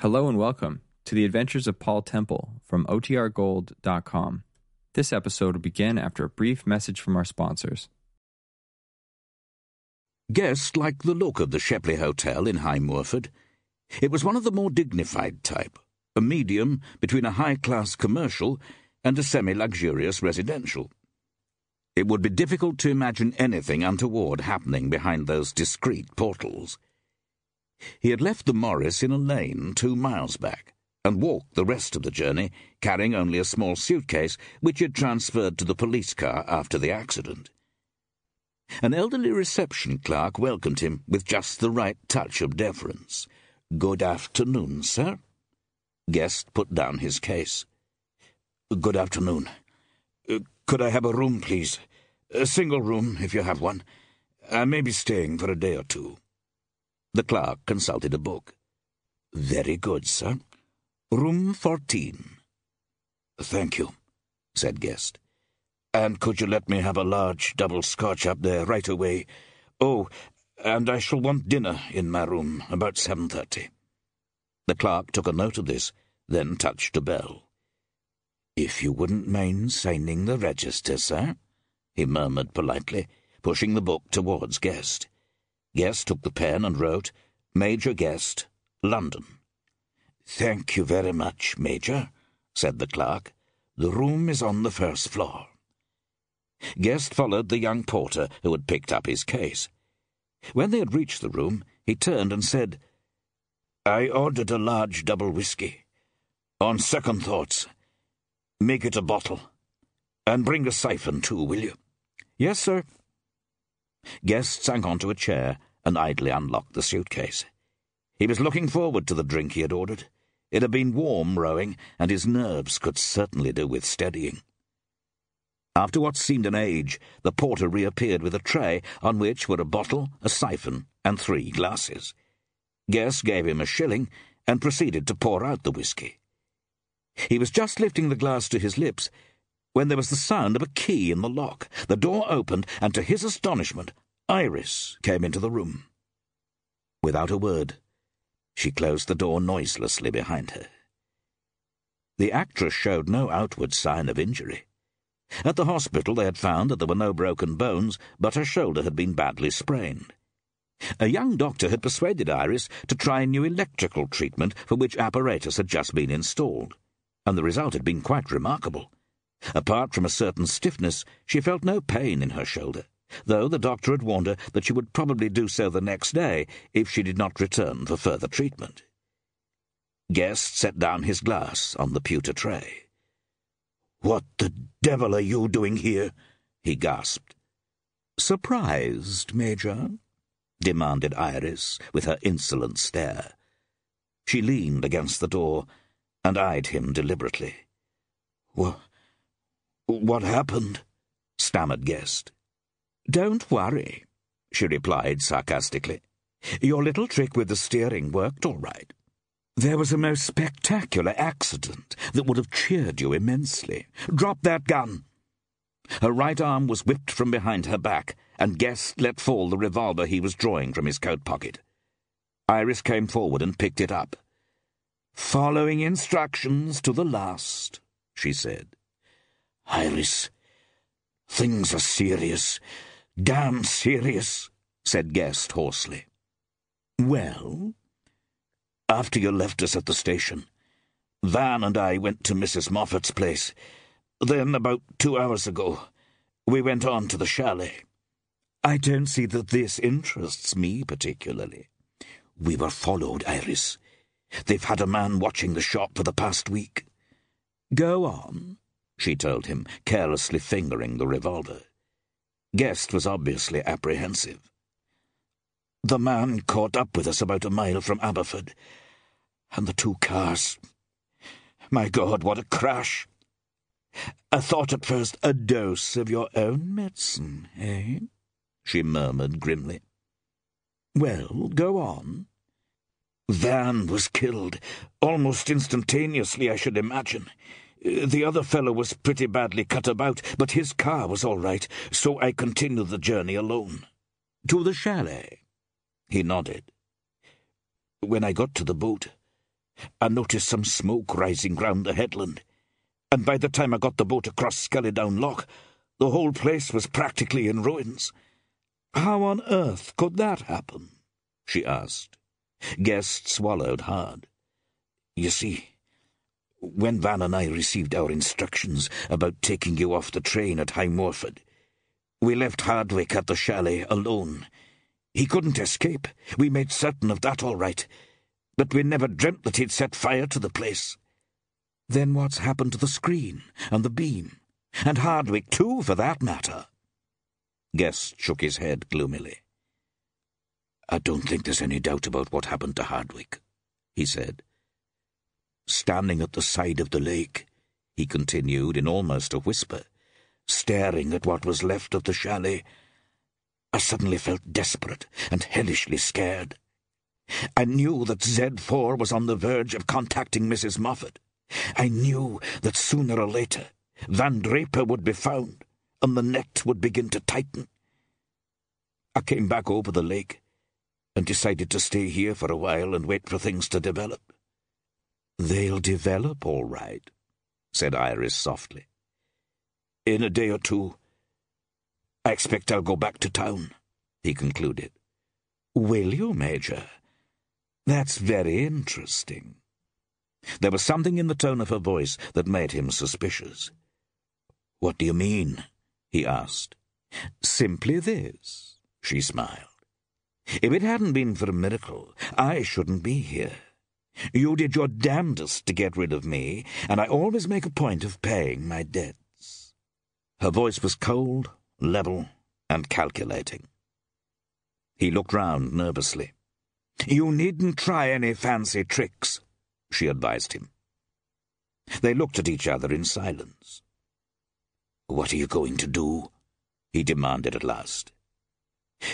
Hello and welcome to the Adventures of Paul Temple from OTRGold.com. This episode will begin after a brief message from our sponsors. Guest liked the look of the Shepley Hotel in High Moorford. It was one of the more dignified type, a medium between a high-class commercial and a semi-luxurious residential. It would be difficult to imagine anything untoward happening behind those discreet portals. He had left the Morris in a lane two miles back and walked the rest of the journey, carrying only a small suitcase which he had transferred to the police car after the accident. An elderly reception clerk welcomed him with just the right touch of deference. Good afternoon, sir. Guest put down his case. Good afternoon. Uh, could I have a room, please? A single room, if you have one. I may be staying for a day or two. The clerk consulted a book. Very good, sir. Room fourteen. Thank you, said Guest. And could you let me have a large double scotch up there right away? Oh, and I shall want dinner in my room about seven thirty. The clerk took a note of this, then touched a bell. If you wouldn't mind signing the register, sir, he murmured politely, pushing the book towards Guest. Guest took the pen and wrote, Major Guest, London. Thank you very much, Major, said the clerk. The room is on the first floor. Guest followed the young porter who had picked up his case. When they had reached the room, he turned and said, I ordered a large double whisky. On second thoughts, make it a bottle. And bring a siphon, too, will you? Yes, sir. Guest sank onto a chair and idly unlocked the suitcase. He was looking forward to the drink he had ordered. It had been warm rowing, and his nerves could certainly do with steadying. After what seemed an age, the porter reappeared with a tray on which were a bottle, a siphon, and three glasses. Guest gave him a shilling and proceeded to pour out the whisky. He was just lifting the glass to his lips when there was the sound of a key in the lock. The door opened, and to his astonishment, Iris came into the room. Without a word, she closed the door noiselessly behind her. The actress showed no outward sign of injury. At the hospital, they had found that there were no broken bones, but her shoulder had been badly sprained. A young doctor had persuaded Iris to try a new electrical treatment for which apparatus had just been installed, and the result had been quite remarkable. Apart from a certain stiffness, she felt no pain in her shoulder, though the doctor had warned her that she would probably do so the next day if she did not return for further treatment. Guest set down his glass on the pewter tray. What the devil are you doing here? he gasped. Surprised, Major? demanded Iris with her insolent stare. She leaned against the door and eyed him deliberately. What? What happened? stammered Guest. Don't worry, she replied sarcastically. Your little trick with the steering worked all right. There was a most spectacular accident that would have cheered you immensely. Drop that gun! Her right arm was whipped from behind her back, and Guest let fall the revolver he was drawing from his coat pocket. Iris came forward and picked it up. Following instructions to the last, she said. Iris, things are serious. Damn serious, said Guest hoarsely. Well? After you left us at the station, Van and I went to Mrs. Moffat's place. Then, about two hours ago, we went on to the chalet. I don't see that this interests me particularly. We were followed, Iris. They've had a man watching the shop for the past week. Go on, she told him, carelessly fingering the revolver. Guest was obviously apprehensive. The man caught up with us about a mile from Aberford. And the two cars. My God, what a crash! I thought at first a dose of your own medicine, eh? she murmured grimly. Well, go on. Van was killed, almost instantaneously, I should imagine. The other fellow was pretty badly cut about, but his car was all right, so I continued the journey alone. To the chalet? He nodded. When I got to the boat, I noticed some smoke rising round the headland, and by the time I got the boat across Skelly Down Loch, the whole place was practically in ruins. How on earth could that happen? she asked. Guest swallowed hard. You see, when Van and I received our instructions about taking you off the train at High Moorford, we left Hardwick at the chalet alone. He couldn't escape. We made certain of that all right. But we never dreamt that he'd set fire to the place. Then what's happened to the screen and the beam? And Hardwick, too, for that matter? Guest shook his head gloomily. I don't think there's any doubt about what happened to Hardwick, he said. Standing at the side of the lake, he continued in almost a whisper, staring at what was left of the chalet, I suddenly felt desperate and hellishly scared. I knew that Z4 was on the verge of contacting Mrs. Moffat. I knew that sooner or later Van Draper would be found, and the net would begin to tighten. I came back over the lake and decided to stay here for a while and wait for things to develop. They'll develop all right, said Iris softly. In a day or two, I expect I'll go back to town, he concluded. Will you, Major? That's very interesting. There was something in the tone of her voice that made him suspicious. What do you mean? he asked. Simply this, she smiled. If it hadn't been for a miracle, I shouldn't be here. You did your damnedest to get rid of me, and I always make a point of paying my debts. Her voice was cold, level, and calculating. He looked round nervously. You needn't try any fancy tricks, she advised him. They looked at each other in silence. What are you going to do? he demanded at last.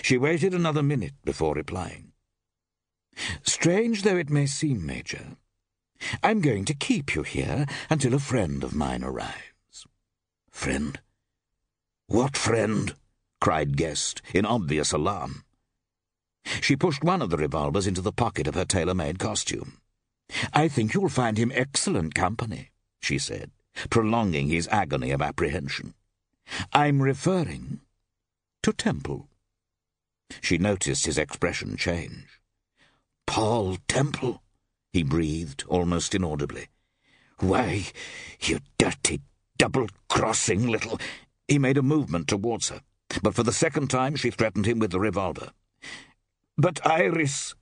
She waited another minute before replying. Strange though it may seem, Major, I'm going to keep you here until a friend of mine arrives. Friend? What friend? cried Guest, in obvious alarm. She pushed one of the revolvers into the pocket of her tailor-made costume. I think you'll find him excellent company, she said, prolonging his agony of apprehension. I'm referring to Temple. She noticed his expression change. Paul Temple, he breathed, almost inaudibly. Why, you dirty, double-crossing little... He made a movement towards her, but for the second time she threatened him with the revolver. But, Iris,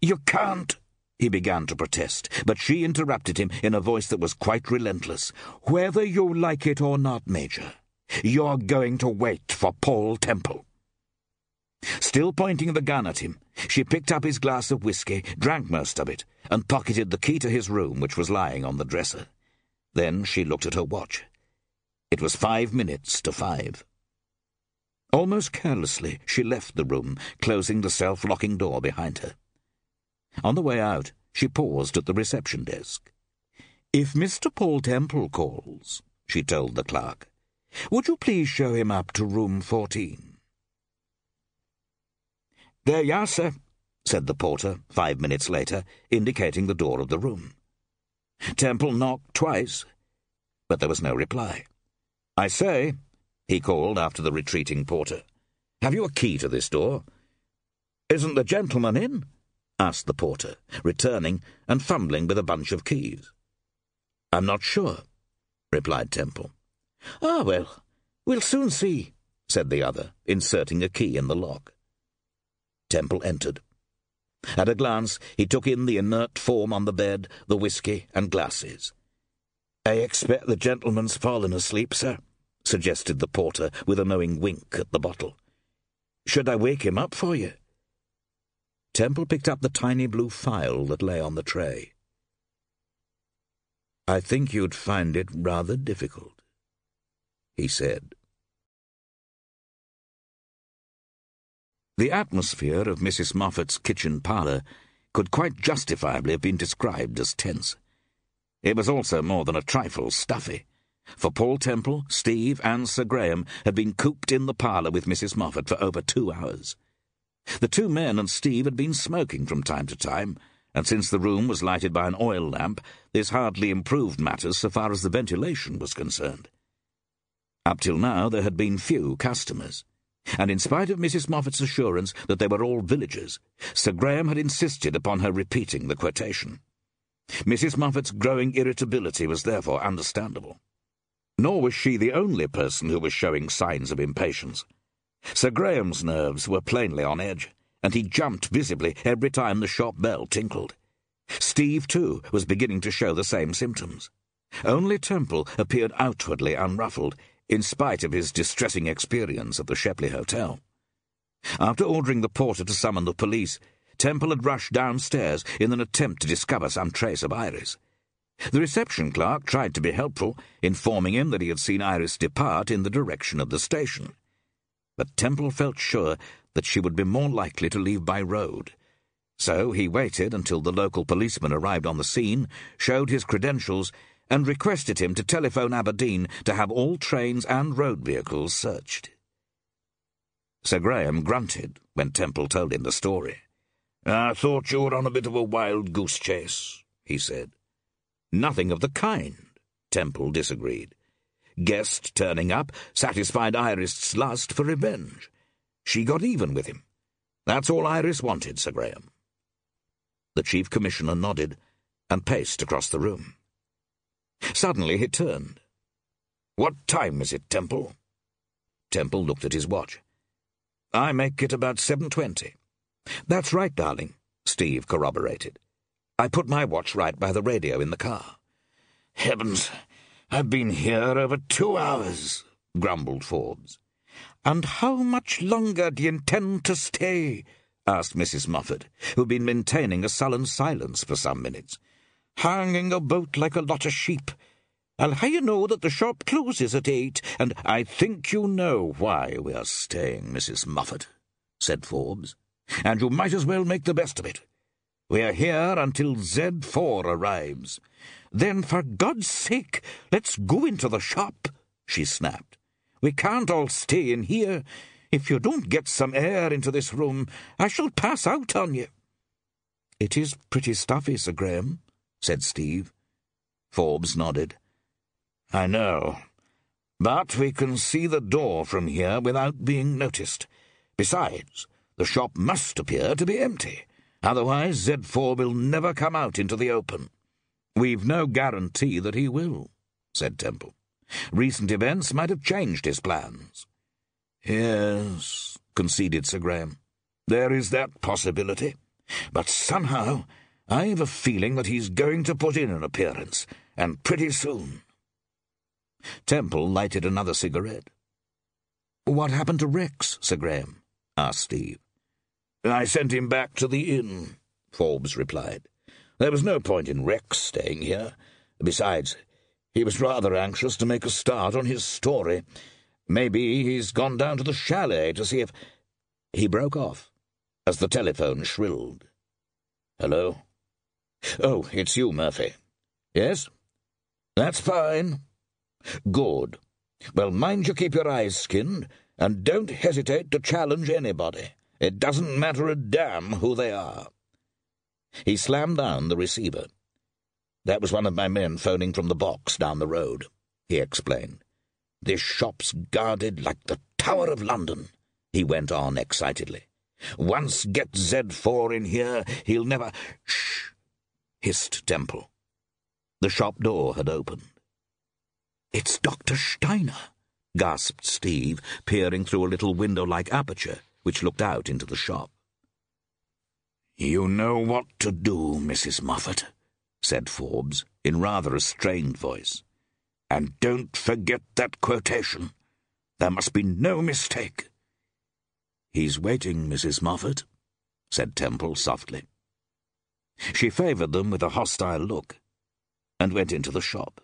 you can't... He began to protest, but she interrupted him in a voice that was quite relentless. Whether you like it or not, Major, you're going to wait for Paul Temple. Still pointing the gun at him, she picked up his glass of whisky, drank most of it, and pocketed the key to his room, which was lying on the dresser. Then she looked at her watch. It was five minutes to five. Almost carelessly, she left the room, closing the self-locking door behind her. On the way out, she paused at the reception desk. If Mr. Paul Temple calls, she told the clerk, would you please show him up to room 14? There you are, sir, said the porter, five minutes later, indicating the door of the room. Temple knocked twice, but there was no reply. I say, he called after the retreating porter, have you a key to this door? Isn't the gentleman in? asked the porter, returning and fumbling with a bunch of keys. I'm not sure, replied Temple. Ah, well, we'll soon see, said the other, inserting a key in the lock. Temple entered. At a glance, he took in the inert form on the bed, the whisky, and glasses. I expect the gentleman's fallen asleep, sir, suggested the porter with a knowing wink at the bottle. Should I wake him up for you? Temple picked up the tiny blue file that lay on the tray. I think you'd find it rather difficult, he said. The atmosphere of Mrs. Moffat's kitchen parlour could quite justifiably have been described as tense. It was also more than a trifle stuffy, for Paul Temple, Steve, and Sir Graham had been cooped in the parlour with Mrs. Moffat for over two hours. The two men and Steve had been smoking from time to time, and since the room was lighted by an oil lamp, this hardly improved matters so far as the ventilation was concerned. Up till now there had been few customers, and in spite of Mrs. Moffat's assurance that they were all villagers, Sir Graham had insisted upon her repeating the quotation. Mrs. Moffat's growing irritability was therefore understandable. Nor was she the only person who was showing signs of impatience. Sir Graham's nerves were plainly on edge and he jumped visibly every time the shop bell tinkled. Steve, too, was beginning to show the same symptoms. Only Temple appeared outwardly unruffled, in spite of his distressing experience at the Shepley Hotel. After ordering the porter to summon the police, Temple had rushed downstairs in an attempt to discover some trace of Iris. The reception clerk tried to be helpful, informing him that he had seen Iris depart in the direction of the station. But Temple felt sure that she would be more likely to leave by road. So he waited until the local policeman arrived on the scene, showed his credentials, and requested him to telephone Aberdeen to have all trains and road vehicles searched. Sir Graham grunted when Temple told him the story. I thought you were on a bit of a wild goose chase, he said. Nothing of the kind, Temple disagreed. Guest turning up satisfied Iris's lust for revenge. She got even with him. That's all Iris wanted, Sir Graham. The Chief Commissioner nodded and paced across the room. Suddenly he turned. What time is it, Temple? Temple looked at his watch. I make it about 7.20. That's right, darling, Steve corroborated. I put my watch right by the radio in the car. Heavens, I've been here over two hours, grumbled Forbes. And how much longer do you intend to stay? asked Mrs. Moffat, who'd been maintaining a sullen silence for some minutes. Hanging about like a lot of sheep. I'll have you know that the shop closes at eight, and I think you know why we are staying, Mrs. Moffat, said Forbes. And you might as well make the best of it. We are here until Z4 arrives. Then, for God's sake, let's go into the shop, she snapped. We can't all stay in here. If you don't get some air into this room, I shall pass out on you. It is pretty stuffy, Sir Graham, said Steve. Forbes nodded. I know. But we can see the door from here without being noticed. Besides, the shop must appear to be empty. Otherwise, Z4 will never come out into the open. We've no guarantee that he will, said Temple. Recent events might have changed his plans. Yes, conceded Sir Graham. There is that possibility. But somehow I've a feeling that he's going to put in an appearance, and pretty soon. Temple lighted another cigarette. What happened to Rex, Sir Graham? asked Steve. I sent him back to the inn, Forbes replied. There was no point in Rex staying here. Besides, he was rather anxious to make a start on his story. Maybe he's gone down to the chalet to see if. He broke off as the telephone shrilled. Hello? Oh, it's you, Murphy. Yes? That's fine. Good. Well, mind you keep your eyes skinned, and don't hesitate to challenge anybody. It doesn't matter a damn who they are. He slammed down the receiver. That was one of my men phoning from the box down the road, he explained. This shop's guarded like the Tower of London, he went on excitedly. Once get Z4 in here, he'll never. Shh! Hissed Temple. The shop door had opened. It's Dr. Steiner, gasped Steve, peering through a little window like aperture which looked out into the shop. You know what to do, Mrs. Moffat said Forbes, in rather a strained voice. And don't forget that quotation. There must be no mistake. He's waiting, Mrs. Moffat, said Temple softly. She favoured them with a hostile look, and went into the shop.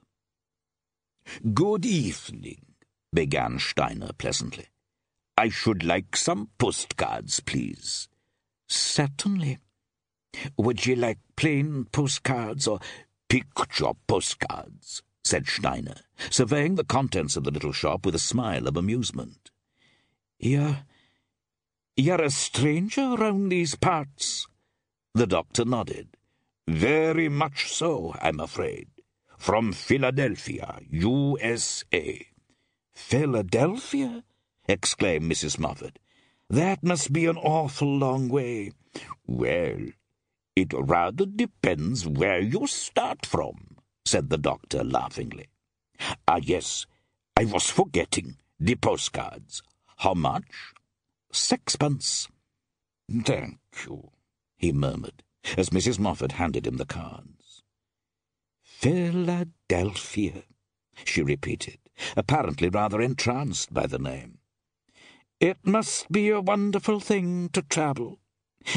Good evening, began Steiner pleasantly. I should like some postcards, please. Certainly, would you like plain postcards or picture postcards? said Steiner, surveying the contents of the little shop with a smile of amusement. You're. you're a stranger round these parts? The doctor nodded. Very much so, I'm afraid. From Philadelphia, USA. Philadelphia? exclaimed Mrs. Moffat. That must be an awful long way. Well, it rather depends where you start from, said the doctor laughingly. Ah, yes, I was forgetting the postcards. How much? Sixpence. Thank you, he murmured, as Mrs. Moffat handed him the cards. Philadelphia, she repeated, apparently rather entranced by the name. It must be a wonderful thing to travel.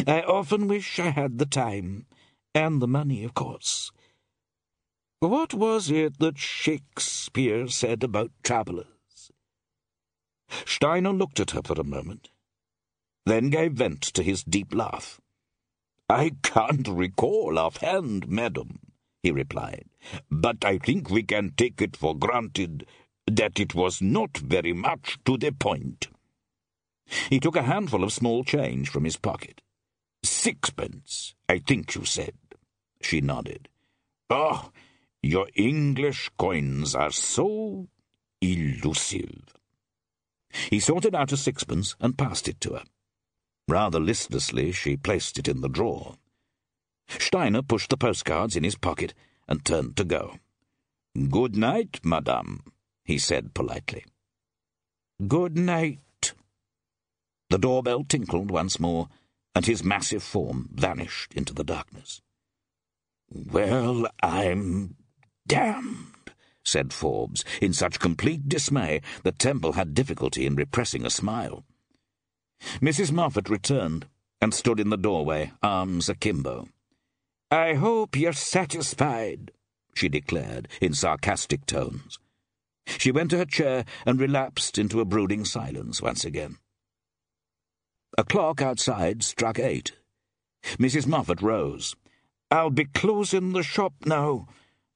I often wish I had the time, and the money, of course. What was it that Shakespeare said about travellers? Steiner looked at her for a moment, then gave vent to his deep laugh. I can't recall offhand, madam, he replied, but I think we can take it for granted that it was not very much to the point. He took a handful of small change from his pocket. Sixpence, I think you said. She nodded. Oh, your English coins are so elusive. He sorted out a sixpence and passed it to her. Rather listlessly, she placed it in the drawer. Steiner pushed the postcards in his pocket and turned to go. Good night, madame, he said politely. Good night. The doorbell tinkled once more, and his massive form vanished into the darkness. Well, I'm damned, said Forbes, in such complete dismay that Temple had difficulty in repressing a smile. Mrs. Moffat returned and stood in the doorway, arms akimbo. I hope you're satisfied, she declared in sarcastic tones. She went to her chair and relapsed into a brooding silence once again. A clock outside struck eight. Mrs. Moffat rose. I'll be closing the shop now,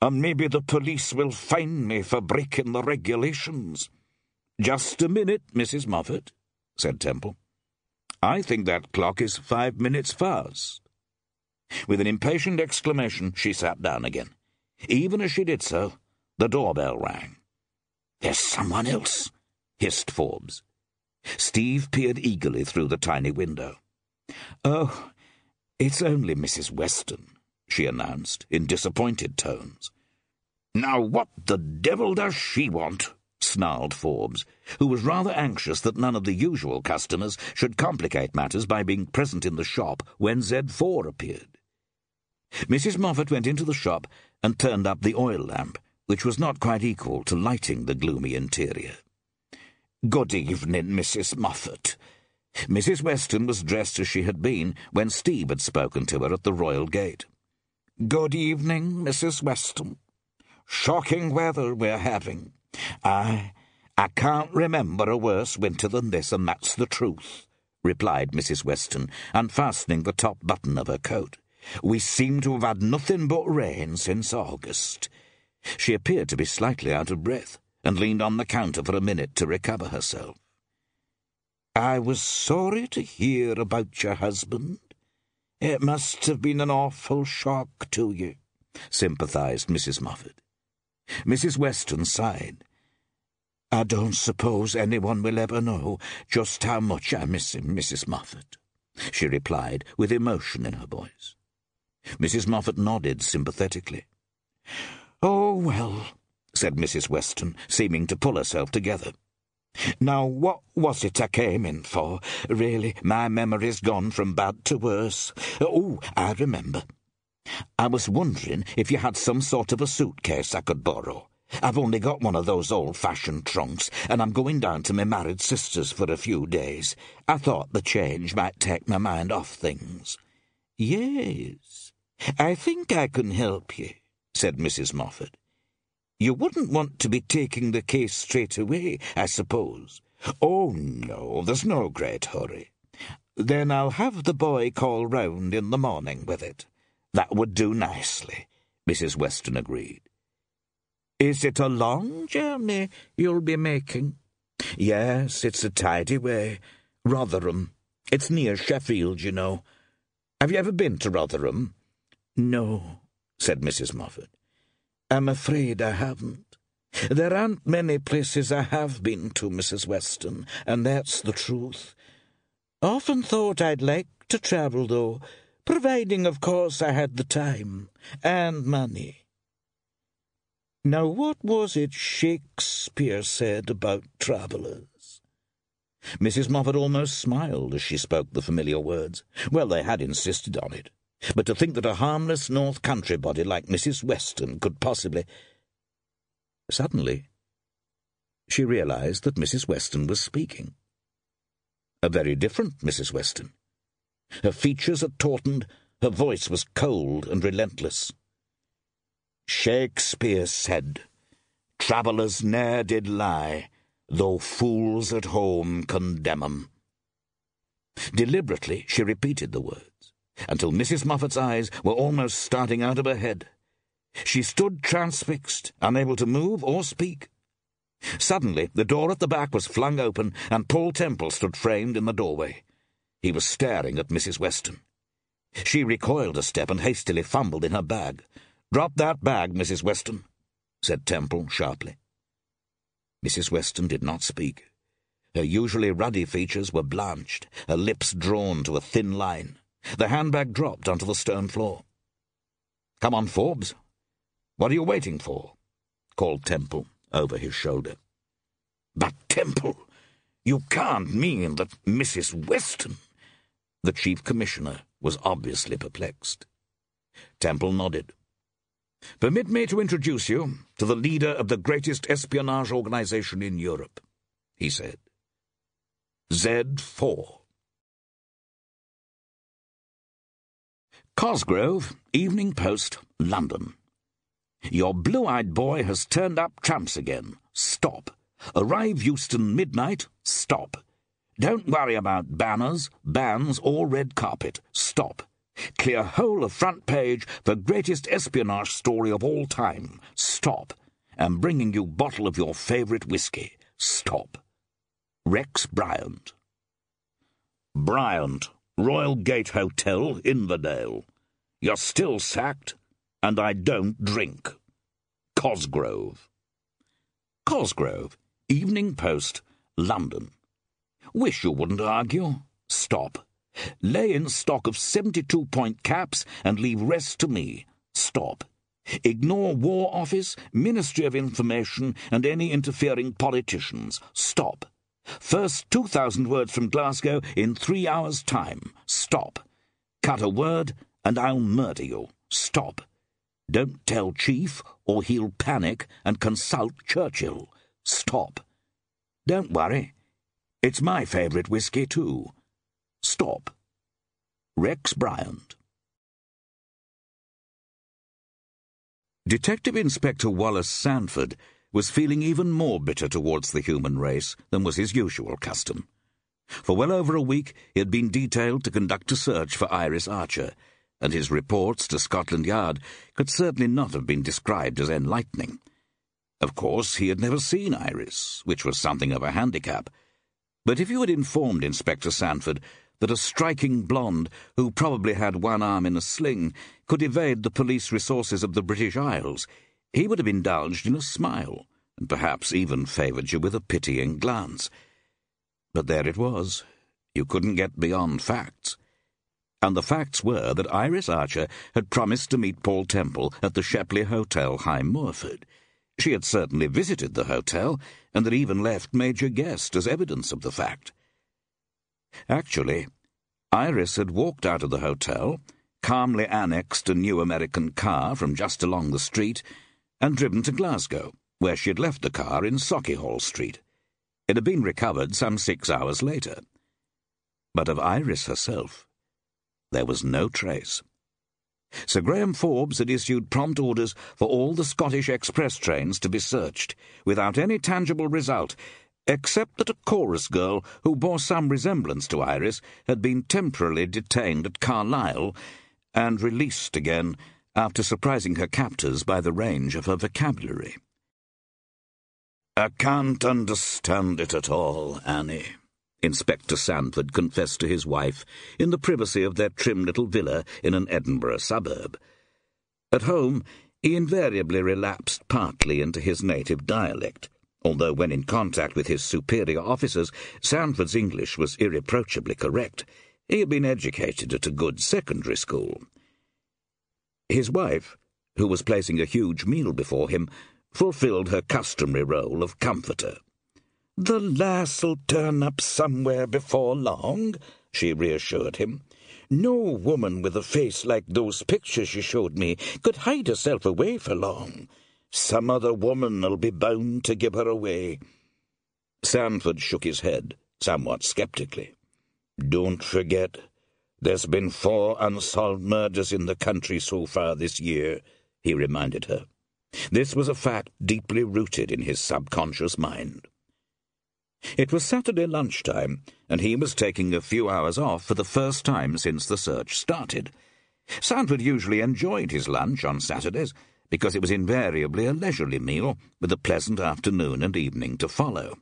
and maybe the police will fine me for breaking the regulations. Just a minute, Mrs. Moffat, said Temple. I think that clock is five minutes fast. With an impatient exclamation, she sat down again. Even as she did so, the doorbell rang. There's someone else, hissed Forbes. Steve peered eagerly through the tiny window. Oh, it's only Mrs. Weston, she announced in disappointed tones. Now what the devil does she want? Snarled Forbes, who was rather anxious that none of the usual customers should complicate matters by being present in the shop when Z4 appeared. Mrs. Moffat went into the shop and turned up the oil lamp, which was not quite equal to lighting the gloomy interior. Good evening, Mrs. Moffat. Mrs. Weston was dressed as she had been when Steve had spoken to her at the royal gate. Good evening, Mrs. Weston. Shocking weather we're having. I, I can't remember a worse winter than this, and that's the truth, replied Mrs. Weston, unfastening the top button of her coat. We seem to have had nothing but rain since August. She appeared to be slightly out of breath and leaned on the counter for a minute to recover herself. I was sorry to hear about your husband. It must have been an awful shock to you, sympathized Mrs. Moffat. Mrs. Weston sighed. I don't suppose anyone will ever know just how much I miss him, Mrs. Moffat, she replied with emotion in her voice. Mrs. Moffat nodded sympathetically. Oh, well, said Mrs. Weston, seeming to pull herself together. Now, what was it I came in for? Really, my memory's gone from bad to worse. Oh, I remember. I was wondering if you had some sort of a suitcase I could borrow. I've only got one of those old-fashioned trunks, and I'm going down to my married sister's for a few days. I thought the change might take my mind off things. Yes, I think I can help you, said Mrs. Moffat. You wouldn't want to be taking the case straight away, I suppose. Oh, no, there's no great hurry. Then I'll have the boy call round in the morning with it. That would do nicely, Mrs. Weston agreed. Is it a long journey you'll be making? Yes, it's a tidy way. Rotherham. It's near Sheffield, you know. Have you ever been to Rotherham? No, said Mrs. Moffat. I'm afraid I haven't. There aren't many places I have been to, Mrs. Weston, and that's the truth. Often thought I'd like to travel, though, providing, of course, I had the time and money. Now, what was it Shakespeare said about travellers? Mrs. Moffat almost smiled as she spoke the familiar words. Well, they had insisted on it. But to think that a harmless North Country body like Mrs. Weston could possibly. Suddenly, she realized that Mrs. Weston was speaking. A very different Mrs. Weston. Her features had tautened, her voice was cold and relentless. Shakespeare said, Travellers ne'er did lie, though fools at home condemn 'em. Deliberately she repeated the words, until Mrs. Moffat's eyes were almost starting out of her head. She stood transfixed, unable to move or speak. Suddenly, the door at the back was flung open, and Paul Temple stood framed in the doorway. He was staring at Mrs. Weston. She recoiled a step and hastily fumbled in her bag. Drop that bag, Mrs. Weston, said Temple sharply. Mrs. Weston did not speak. Her usually ruddy features were blanched, her lips drawn to a thin line. The handbag dropped onto the stone floor. Come on, Forbes. What are you waiting for? called Temple over his shoulder. But, Temple, you can't mean that Mrs. Weston. The Chief Commissioner was obviously perplexed. Temple nodded. Permit me to introduce you to the leader of the greatest espionage organization in Europe, he said. Z4. Cosgrove, Evening Post, London. Your blue-eyed boy has turned up tramps again. Stop. Arrive Euston midnight. Stop. Don't worry about banners, bands, or red carpet. Stop. Clear whole of front page the greatest espionage story of all time. Stop. Am bringing you bottle of your favourite whisky. Stop. Rex Bryant. Bryant, Royal Gate Hotel, Inverdale. You're still sacked, and I don't drink. Cosgrove. Cosgrove, Evening Post, London. Wish you wouldn't argue. Stop. Lay in stock of 72 point caps and leave rest to me. Stop. Ignore War Office, Ministry of Information, and any interfering politicians. Stop. First 2,000 words from Glasgow in three hours' time. Stop. Cut a word, and I'll murder you. Stop. Don't tell Chief, or he'll panic and consult Churchill. Stop. Don't worry. It's my favourite whisky, too. Stop. Rex Bryant. Detective Inspector Wallace Sandford was feeling even more bitter towards the human race than was his usual custom. For well over a week he had been detailed to conduct a search for Iris Archer, and his reports to Scotland Yard could certainly not have been described as enlightening. Of course, he had never seen Iris, which was something of a handicap. But if you had informed Inspector Sandford that a striking blonde, who probably had one arm in a sling, could evade the police resources of the British Isles, he would have indulged in a smile, and perhaps even favoured you with a pitying glance. But there it was. You couldn't get beyond facts. And the facts were that Iris Archer had promised to meet Paul Temple at the Shepley Hotel, High Moorford. She had certainly visited the hotel, and had even left Major Guest as evidence of the fact. Actually, Iris had walked out of the hotel, calmly annexed a new American car from just along the street, and driven to Glasgow, where she had left the car in Sauchiehall Street. It had been recovered some six hours later. But of Iris herself, there was no trace. Sir Graham Forbes had issued prompt orders for all the Scottish express trains to be searched, without any tangible result, except that a chorus girl who bore some resemblance to Iris had been temporarily detained at Carlisle and released again after surprising her captors by the range of her vocabulary. I can't understand it at all, Annie. Inspector Sanford confessed to his wife in the privacy of their trim little villa in an Edinburgh suburb. At home, he invariably relapsed partly into his native dialect, although when in contact with his superior officers, Sandford's English was irreproachably correct. He had been educated at a good secondary school. His wife, who was placing a huge meal before him, fulfilled her customary role of comforter. The lass'll turn up somewhere before long, she reassured him. No woman with a face like those pictures you showed me could hide herself away for long. Some other woman'll be bound to give her away. Sandford shook his head, somewhat sceptically. Don't forget, there's been four unsolved murders in the country so far this year, he reminded her. This was a fact deeply rooted in his subconscious mind. It was Saturday lunchtime, and he was taking a few hours off for the first time since the search started. Sandford usually enjoyed his lunch on Saturdays, because it was invariably a leisurely meal, with a pleasant afternoon and evening to follow.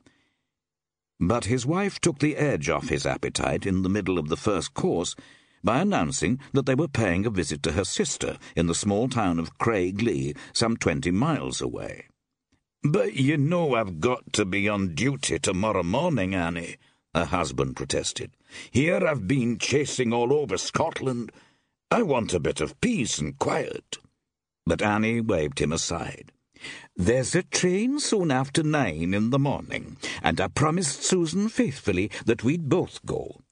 But his wife took the edge off his appetite in the middle of the first course by announcing that they were paying a visit to her sister in the small town of Craiglee, some twenty miles away. But you know I've got to be on duty tomorrow morning, Annie, her husband protested. Here I've been chasing all over Scotland. I want a bit of peace and quiet. But Annie waved him aside. There's a train soon after nine in the morning, and I promised Susan faithfully that we'd both go.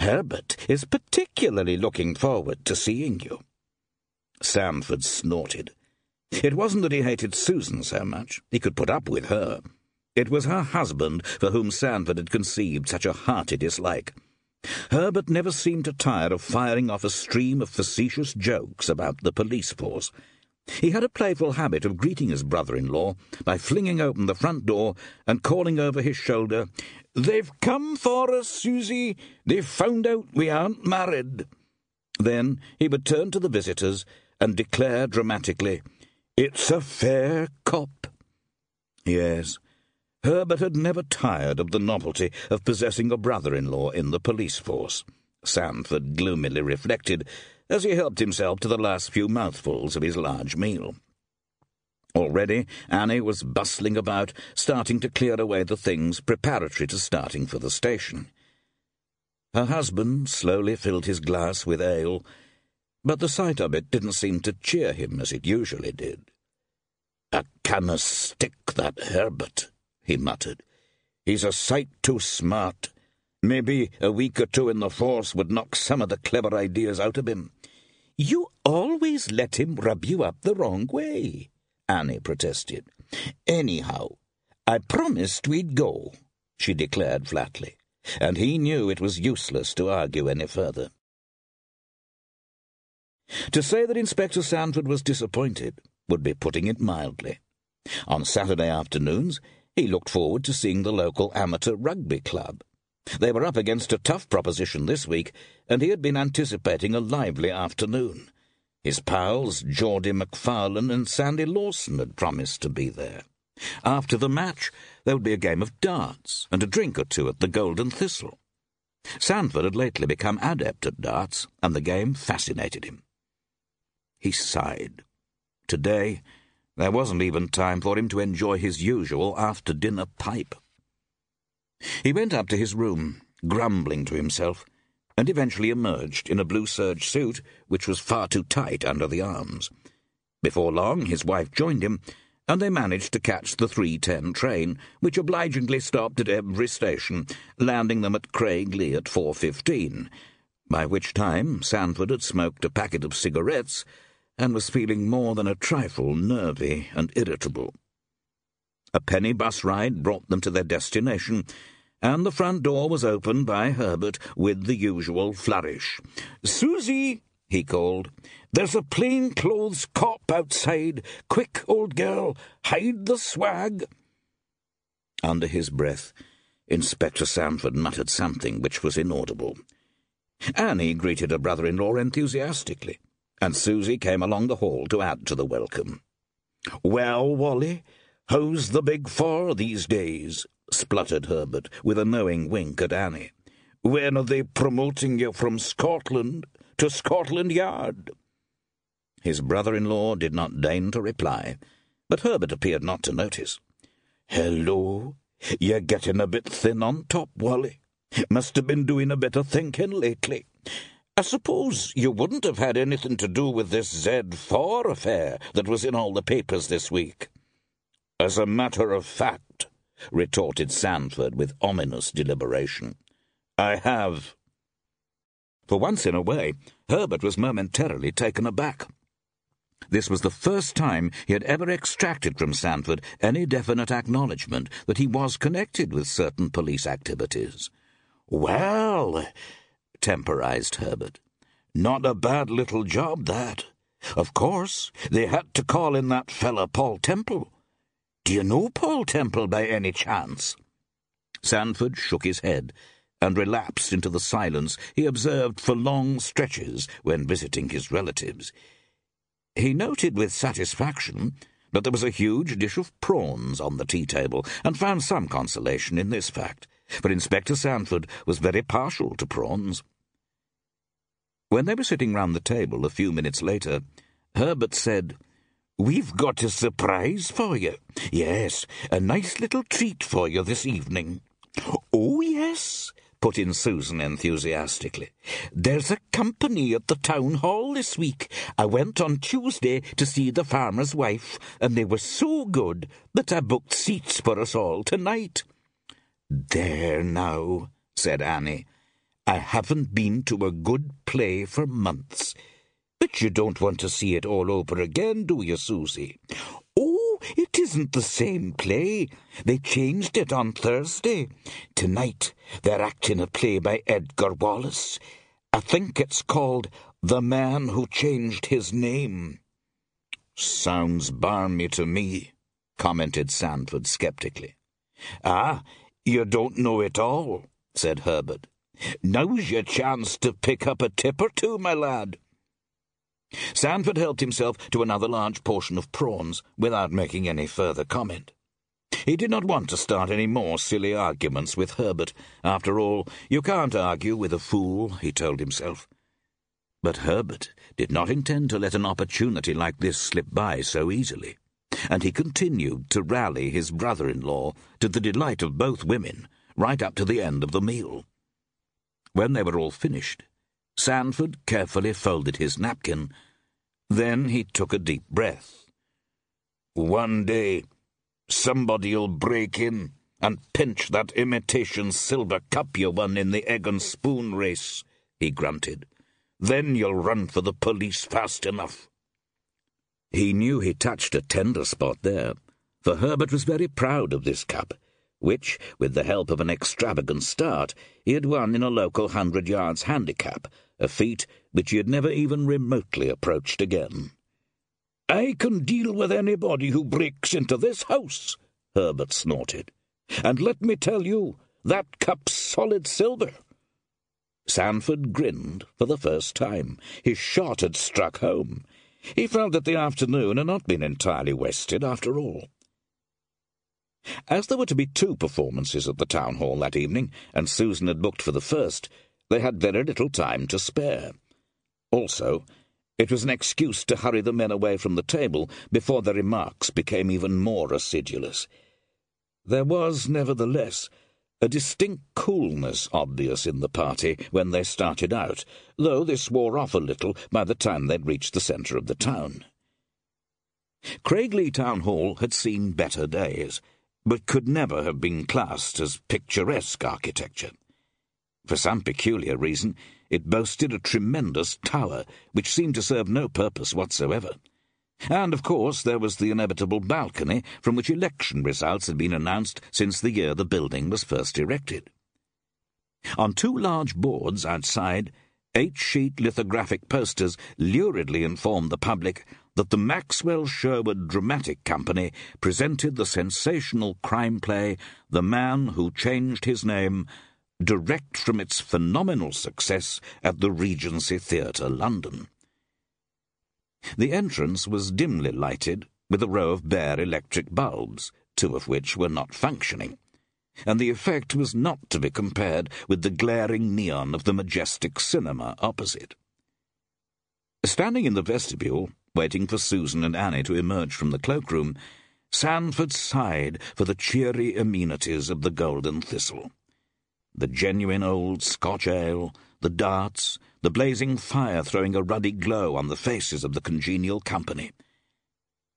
Herbert is particularly looking forward to seeing you. Sandford snorted. It wasn't that he hated Susan so much. He could put up with her. It was her husband for whom Sandford had conceived such a hearty dislike. Herbert never seemed to tire of firing off a stream of facetious jokes about the police force. He had a playful habit of greeting his brother-in-law by flinging open the front door and calling over his shoulder, They've come for us, Susie. They've found out we aren't married. Then he would turn to the visitors and declare dramatically, It's a fair cop. Yes, Herbert had never tired of the novelty of possessing a brother-in-law in the police force. Sandford gloomily reflected as he helped himself to the last few mouthfuls of his large meal. Already Annie was bustling about, starting to clear away the things preparatory to starting for the station. Her husband slowly filled his glass with ale, but the sight of it didn't seem to cheer him as it usually did. A canna stick, that Herbert, he muttered. He's a sight too smart. Maybe a week or two in the force would knock some of the clever ideas out of him. You always let him rub you up the wrong way, Annie protested. Anyhow, I promised we'd go, she declared flatly, and he knew it was useless to argue any further. To say that Inspector Sandford was disappointed would be putting it mildly. On Saturday afternoons, he looked forward to seeing the local amateur rugby club. They were up against a tough proposition this week, and he had been anticipating a lively afternoon. His pals, Geordie Macfarlane and Sandy Lawson, had promised to be there. After the match, there would be a game of darts and a drink or two at the Golden Thistle. Sandford had lately become adept at darts, and the game fascinated him. He sighed. Today, there wasn't even time for him to enjoy his usual after-dinner pipe. He went up to his room, grumbling to himself, and eventually emerged in a blue serge suit which was far too tight under the arms. Before long, his wife joined him, and they managed to catch the 3.10 train, which obligingly stopped at every station, landing them at Craiglee at 4.15, by which time Sandford had smoked a packet of cigarettes and was feeling more than a trifle nervy and irritable. A penny bus ride brought them to their destination, and the front door was opened by Herbert with the usual flourish. Susie, he called, there's a plain-clothes cop outside. Quick, old girl, hide the swag. Under his breath, Inspector Sandford muttered something which was inaudible. Annie greeted her brother-in-law enthusiastically and Susie came along the hall to add to the welcome. Well, Wally, how's the big four these days? spluttered Herbert, with a knowing wink at Annie. When are they promoting you from Scotland to Scotland Yard? His brother in law did not deign to reply, but Herbert appeared not to notice. Hello? You're getting a bit thin on top, Wally. Must have been doing a bit of thinking lately. I suppose you wouldn't have had anything to do with this Z4 affair that was in all the papers this week. As a matter of fact, retorted Sandford with ominous deliberation, I have. For once in a way, Herbert was momentarily taken aback. This was the first time he had ever extracted from Sandford any definite acknowledgement that he was connected with certain police activities. Well, temporized Herbert, not a bad little job, that. Of course, they had to call in that fella Paul Temple. Do you know Paul Temple by any chance? Sandford shook his head and relapsed into the silence he observed for long stretches when visiting his relatives. He noted with satisfaction that there was a huge dish of prawns on the tea table, and found some consolation in this fact, for Inspector Sandford was very partial to prawns. When they were sitting round the table a few minutes later, Herbert said, We've got a surprise for you. Yes, a nice little treat for you this evening. Oh, yes, put in Susan enthusiastically. There's a company at the town hall this week. I went on Tuesday to see the farmer's wife, and they were so good that I booked seats for us all tonight. There now, said Annie. I haven't been to a good play for months. But you don't want to see it all over again, do you, Susie? Oh, it isn't the same play. They changed it on Thursday. Tonight they're acting a play by Edgar Wallace. I think it's called The Man Who Changed His Name. Sounds barmy to me, commented Sandford sceptically. Ah, you don't know it all, said Herbert. Now's your chance to pick up a tip or two, my lad. Sandford helped himself to another large portion of prawns without making any further comment. He did not want to start any more silly arguments with Herbert. After all, you can't argue with a fool, he told himself. But Herbert did not intend to let an opportunity like this slip by so easily, and he continued to rally his brother-in-law to the delight of both women right up to the end of the meal. When they were all finished, Sandford carefully folded his napkin. Then he took a deep breath. One day, somebody'll break in and pinch that imitation silver cup you won in the egg and spoon race, he grunted. Then you'll run for the police fast enough. He knew he touched a tender spot there, for Herbert was very proud of this cup which, with the help of an extravagant start, he had won in a local hundred yards handicap, a feat which he had never even remotely approached again. I can deal with anybody who breaks into this house, Herbert snorted. And let me tell you, that cup's solid silver. Sandford grinned for the first time. His shot had struck home. He felt that the afternoon had not been entirely wasted after all. As there were to be two performances at the town hall that evening, and Susan had booked for the first, they had very little time to spare. Also, it was an excuse to hurry the men away from the table before their remarks became even more acidulous. There was, nevertheless, a distinct coolness obvious in the party when they started out, though this wore off a little by the time they'd reached the centre of the town. Craiglee Town Hall had seen better days but could never have been classed as picturesque architecture. For some peculiar reason, it boasted a tremendous tower, which seemed to serve no purpose whatsoever. And, of course, there was the inevitable balcony from which election results had been announced since the year the building was first erected. On two large boards outside, eight sheet lithographic posters luridly informed the public that the Maxwell Sherwood Dramatic Company presented the sensational crime play The Man Who Changed His Name direct from its phenomenal success at the Regency Theatre, London. The entrance was dimly lighted with a row of bare electric bulbs, two of which were not functioning, and the effect was not to be compared with the glaring neon of the majestic cinema opposite. Standing in the vestibule waiting for Susan and Annie to emerge from the cloakroom, Sandford sighed for the cheery amenities of the Golden Thistle. The genuine old Scotch ale, the darts, the blazing fire throwing a ruddy glow on the faces of the congenial company.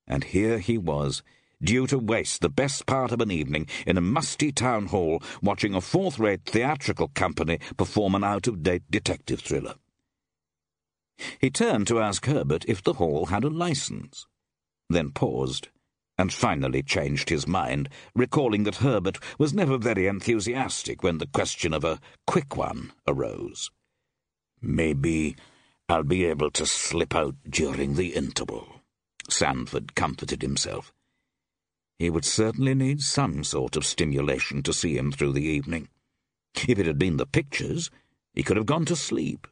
And here he was, due to waste the best part of an evening in a musty town hall watching a fourth-rate theatrical company perform an out-of-date detective thriller. He turned to ask Herbert if the hall had a license, then paused and finally changed his mind, recalling that Herbert was never very enthusiastic when the question of a quick one arose. Maybe I'll be able to slip out during the interval, Sandford comforted himself. He would certainly need some sort of stimulation to see him through the evening. If it had been the pictures, he could have gone to sleep,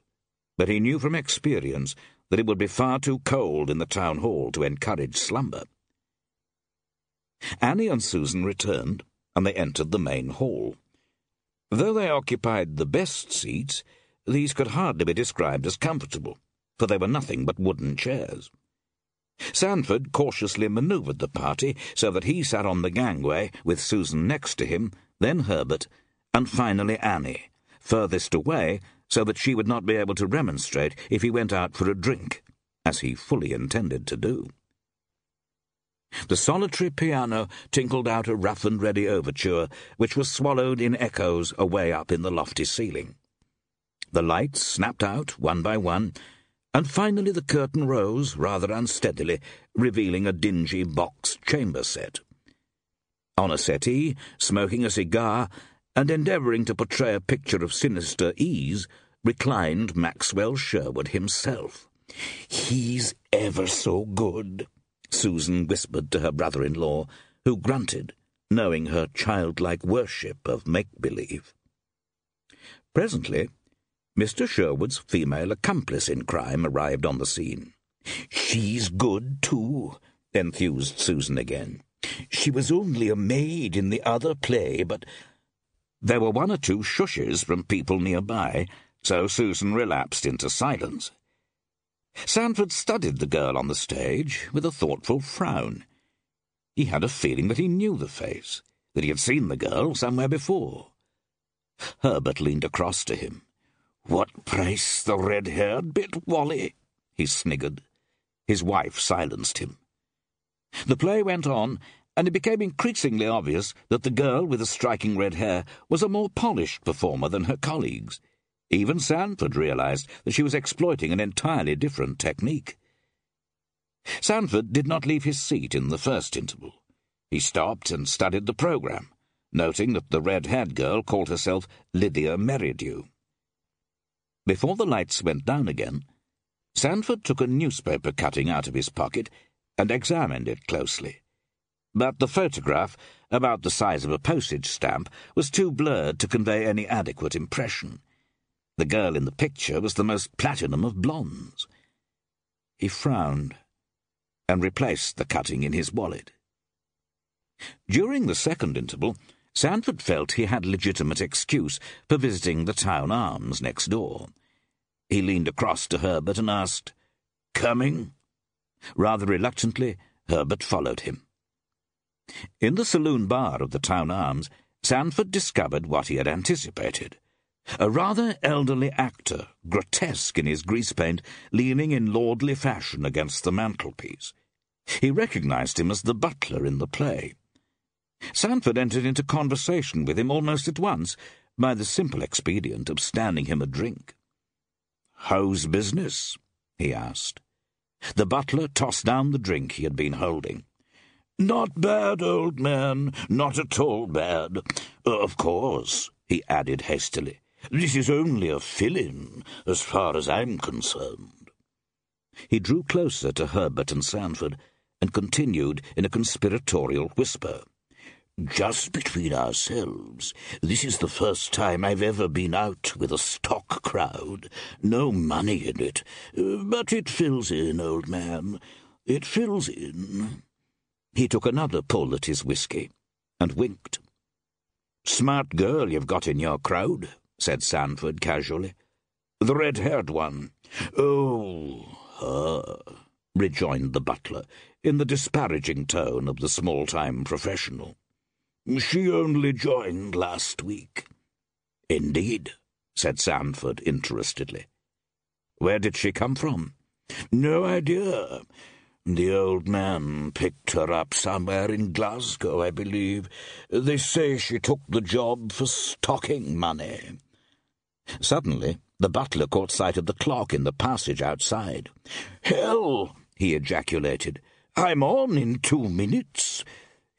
but he knew from experience that it would be far too cold in the town hall to encourage slumber. Annie and Susan returned, and they entered the main hall. Though they occupied the best seats, these could hardly be described as comfortable, for they were nothing but wooden chairs. Sandford cautiously manoeuvred the party so that he sat on the gangway with Susan next to him, then Herbert, and finally Annie, furthest away so that she would not be able to remonstrate if he went out for a drink, as he fully intended to do. The solitary piano tinkled out a rough and ready overture, which was swallowed in echoes away up in the lofty ceiling. The lights snapped out one by one, and finally the curtain rose rather unsteadily, revealing a dingy box chamber set. On a settee, smoking a cigar, and endeavouring to portray a picture of sinister ease, reclined Maxwell Sherwood himself. He's ever so good, Susan whispered to her brother-in-law, who grunted, knowing her childlike worship of make-believe. Presently, Mr. Sherwood's female accomplice in crime arrived on the scene. She's good, too, enthused Susan again. She was only a maid in the other play, but... There were one or two shushes from people nearby, so Susan relapsed into silence. Sandford studied the girl on the stage with a thoughtful frown. He had a feeling that he knew the face, that he had seen the girl somewhere before. Herbert leaned across to him. What price the red-haired bit, Wally? he sniggered. His wife silenced him. The play went on, and it became increasingly obvious that the girl with the striking red hair was a more polished performer than her colleagues. Even Sandford realized that she was exploiting an entirely different technique. Sandford did not leave his seat in the first interval. He stopped and studied the programme, noting that the red-haired girl called herself Lydia Merridew. Before the lights went down again, Sandford took a newspaper cutting out of his pocket and examined it closely. But the photograph, about the size of a postage stamp, was too blurred to convey any adequate impression. The girl in the picture was the most platinum of blondes. He frowned and replaced the cutting in his wallet. During the second interval, Sandford felt he had legitimate excuse for visiting the town arms next door. He leaned across to Herbert and asked, Coming? Rather reluctantly, Herbert followed him. In the saloon bar of the town arms, Sandford discovered what he had anticipated. A rather elderly actor, grotesque in his grease paint, leaning in lordly fashion against the mantelpiece. He recognized him as the butler in the play. Sandford entered into conversation with him almost at once by the simple expedient of standing him a drink. How's business? he asked. The butler tossed down the drink he had been holding. Not bad, old man, not at all bad. Of course, he added hastily. This is only a fill-in, as far as I'm concerned. He drew closer to Herbert and Sandford and continued in a conspiratorial whisper. Just between ourselves, this is the first time I've ever been out with a stock crowd. No money in it, but it fills in, old man. It fills in. He took another pull at his whisky and winked. Smart girl you've got in your crowd, said Sandford casually. The red-haired one. Oh, her. rejoined the butler, in the disparaging tone of the small-time professional. She only joined last week. Indeed, said Sandford interestedly. Where did she come from? No idea. The old man picked her up somewhere in Glasgow, I believe. They say she took the job for stocking money. Suddenly, the butler caught sight of the clock in the passage outside. Hell! he ejaculated. I'm on in two minutes.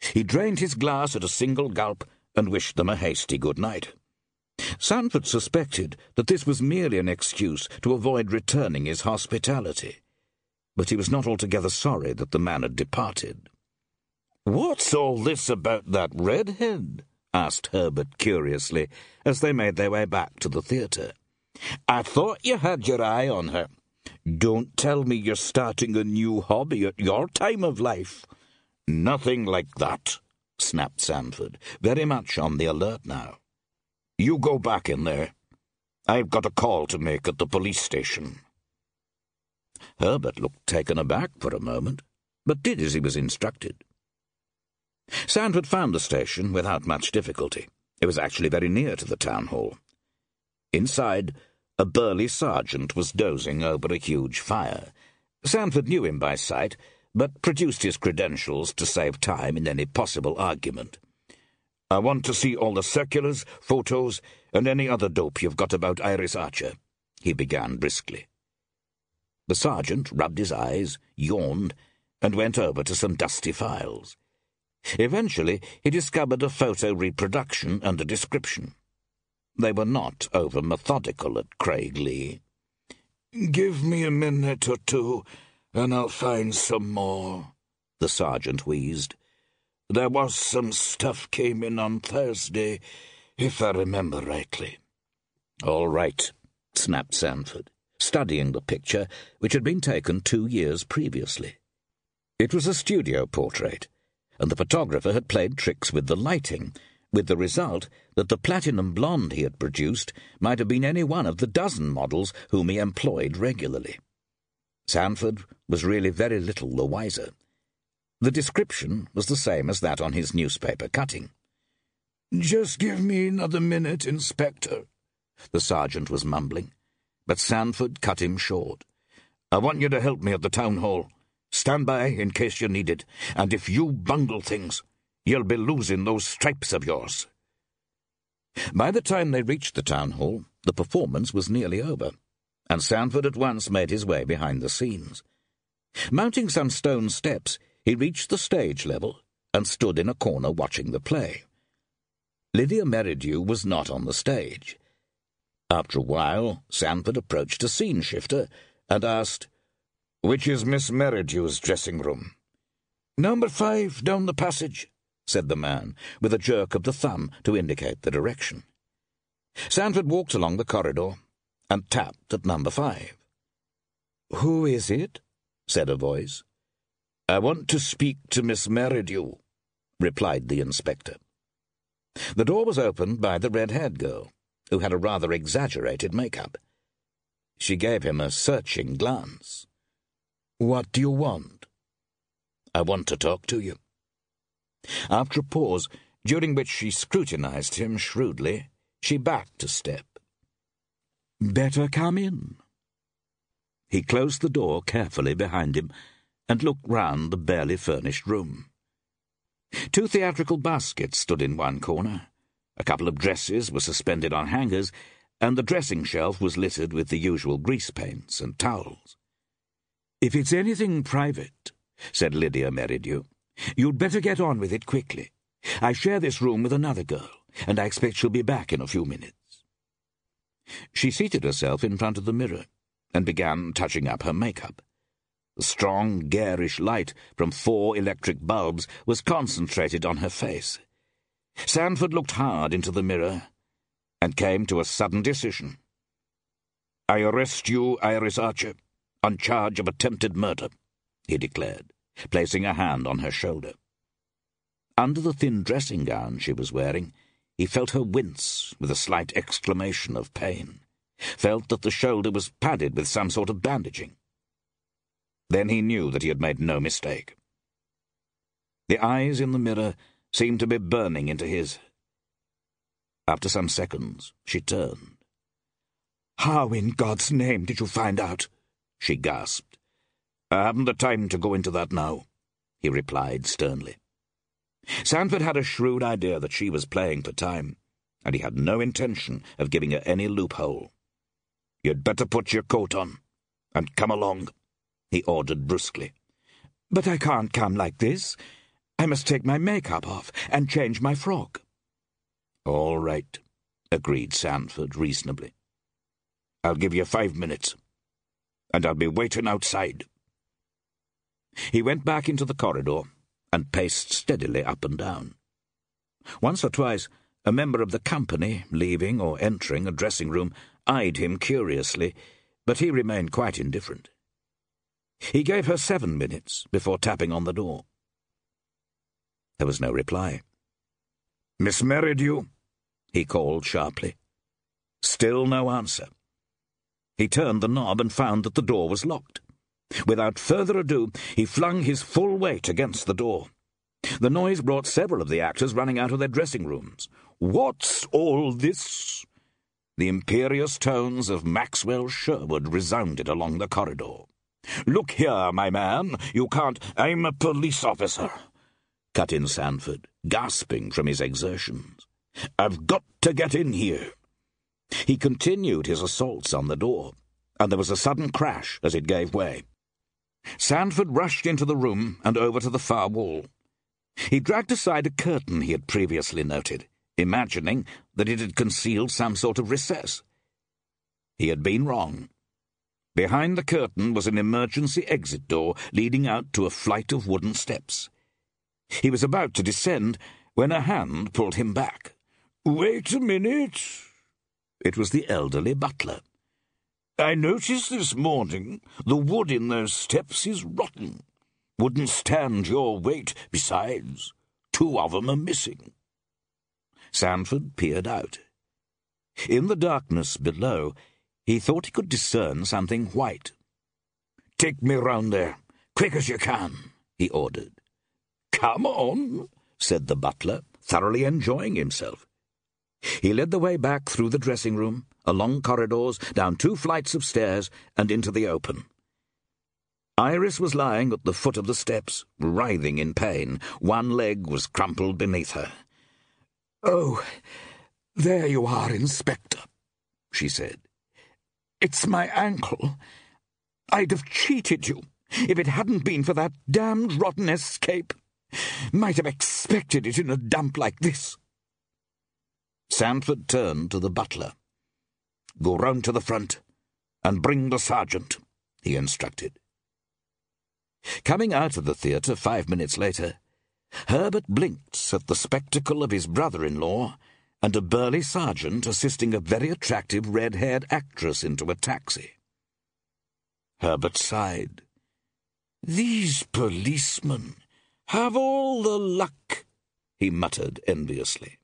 He drained his glass at a single gulp and wished them a hasty good night. Sandford suspected that this was merely an excuse to avoid returning his hospitality, but he was not altogether sorry that the man had departed. What's all this about that redhead? Asked Herbert curiously, as they made their way back to the theatre. I thought you had your eye on her. Don't tell me you're starting a new hobby at your time of life. Nothing like that, snapped Sandford, very much on the alert now. You go back in there. I've got a call to make at the police station. Herbert looked taken aback for a moment, but did as he was instructed. Sandford found the station without much difficulty. It was actually very near to the town hall. Inside, a burly sergeant was dozing over a huge fire. Sandford knew him by sight, but produced his credentials to save time in any possible argument. I want to see all the circulars, photos, and any other dope you've got about Iris Archer, he began briskly. The sergeant rubbed his eyes, yawned, and went over to some dusty files. Eventually, he discovered a photo reproduction and a description. They were not over methodical at Craiglee. Give me a minute or two, and I'll find some more, the sergeant wheezed. There was some stuff came in on Thursday, if I remember rightly. All right, snapped Sandford, studying the picture, which had been taken two years previously. It was a studio portrait, and the photographer had played tricks with the lighting, with the result that the platinum blonde he had produced might have been any one of the dozen models whom he employed regularly. Sandford was really very little the wiser. The description was the same as that on his newspaper cutting. Just give me another minute, Inspector, the sergeant was mumbling, but Sandford cut him short. I want you to help me at the town hall. Stand by in case you need it, and if you bungle things, you'll be losing those stripes of yours. By the time they reached the town hall, the performance was nearly over, and Sandford at once made his way behind the scenes. Mounting some stone steps, he reached the stage level and stood in a corner watching the play. Lydia Merridew was not on the stage. After a while, Sandford approached a scene shifter and asked, Which is Miss Merridew's dressing room? Number five down the passage, said the man, with a jerk of the thumb to indicate the direction. Sandford walked along the corridor and tapped at number five. Who is it? said a voice. I want to speak to Miss Merridew, replied the inspector. The door was opened by the red-haired girl, who had a rather exaggerated make-up. She gave him a searching glance. What do you want? I want to talk to you. After a pause, during which she scrutinized him shrewdly, she backed a step. Better come in. He closed the door carefully behind him and looked round the barely furnished room. Two theatrical baskets stood in one corner. A couple of dresses were suspended on hangers, and the dressing shelf was littered with the usual grease paints and towels. If it's anything private, said Lydia Merridew, you'd better get on with it quickly. I share this room with another girl, and I expect she'll be back in a few minutes. She seated herself in front of the mirror and began touching up her makeup. The strong, garish light from four electric bulbs was concentrated on her face. Sandford looked hard into the mirror and came to a sudden decision. I arrest you, Iris Archer, on charge of attempted murder, he declared, placing a hand on her shoulder. Under the thin dressing gown she was wearing, he felt her wince with a slight exclamation of pain, felt that the shoulder was padded with some sort of bandaging. Then he knew that he had made no mistake. The eyes in the mirror seemed to be burning into his. After some seconds, she turned. How in God's name did you find out? She gasped. I haven't the time to go into that now, he replied sternly. Sandford had a shrewd idea that she was playing for time, and he had no intention of giving her any loophole. You'd better put your coat on, and come along, he ordered brusquely. But I can't come like this. I must take my makeup off and change my frock. All right, agreed Sandford reasonably. I'll give you five minutes, and I'll be waiting outside. He went back into the corridor and paced steadily up and down. Once or twice, a member of the company, leaving or entering a dressing room, eyed him curiously, but he remained quite indifferent. He gave her seven minutes before tapping on the door. There was no reply. Miss Merridew? he called sharply. Still no answer. He turned the knob and found that the door was locked. Without further ado, he flung his full weight against the door. The noise brought several of the actors running out of their dressing rooms. What's all this? The imperious tones of Maxwell Sherwood resounded along the corridor. Look here, my man, you can't. I'm a police officer, cut in Sandford, gasping from his exertions. I've got to get in here. He continued his assaults on the door, and there was a sudden crash as it gave way. Sandford rushed into the room and over to the far wall. He dragged aside a curtain he had previously noted, imagining that it had concealed some sort of recess. He had been wrong. Behind the curtain was an emergency exit door leading out to a flight of wooden steps. He was about to descend when a hand pulled him back. Wait a minute, it was the elderly butler. I noticed this morning the wood in those steps is rotten. Wouldn't stand your weight. Besides, two of 'em are missing. Sandford peered out. In the darkness below, he thought he could discern something white. Take me round there, quick as you can, he ordered. Come on, said the butler, thoroughly enjoying himself. He led the way back through the dressing room, along corridors, down two flights of stairs, and into the open. Iris was lying at the foot of the steps, writhing in pain. One leg was crumpled beneath her. Oh, there you are, Inspector, she said. It's my ankle. I'd have cheated you if it hadn't been for that damned rotten escape. Might have expected it in a dump like this. Sandford turned to the butler. Go round to the front and bring the sergeant, he instructed. Coming out of the theatre five minutes later, Herbert blinked at the spectacle of his brother-in-law and a burly sergeant assisting a very attractive red-haired actress into a taxi. Herbert sighed. These policemen have all the luck, he muttered enviously.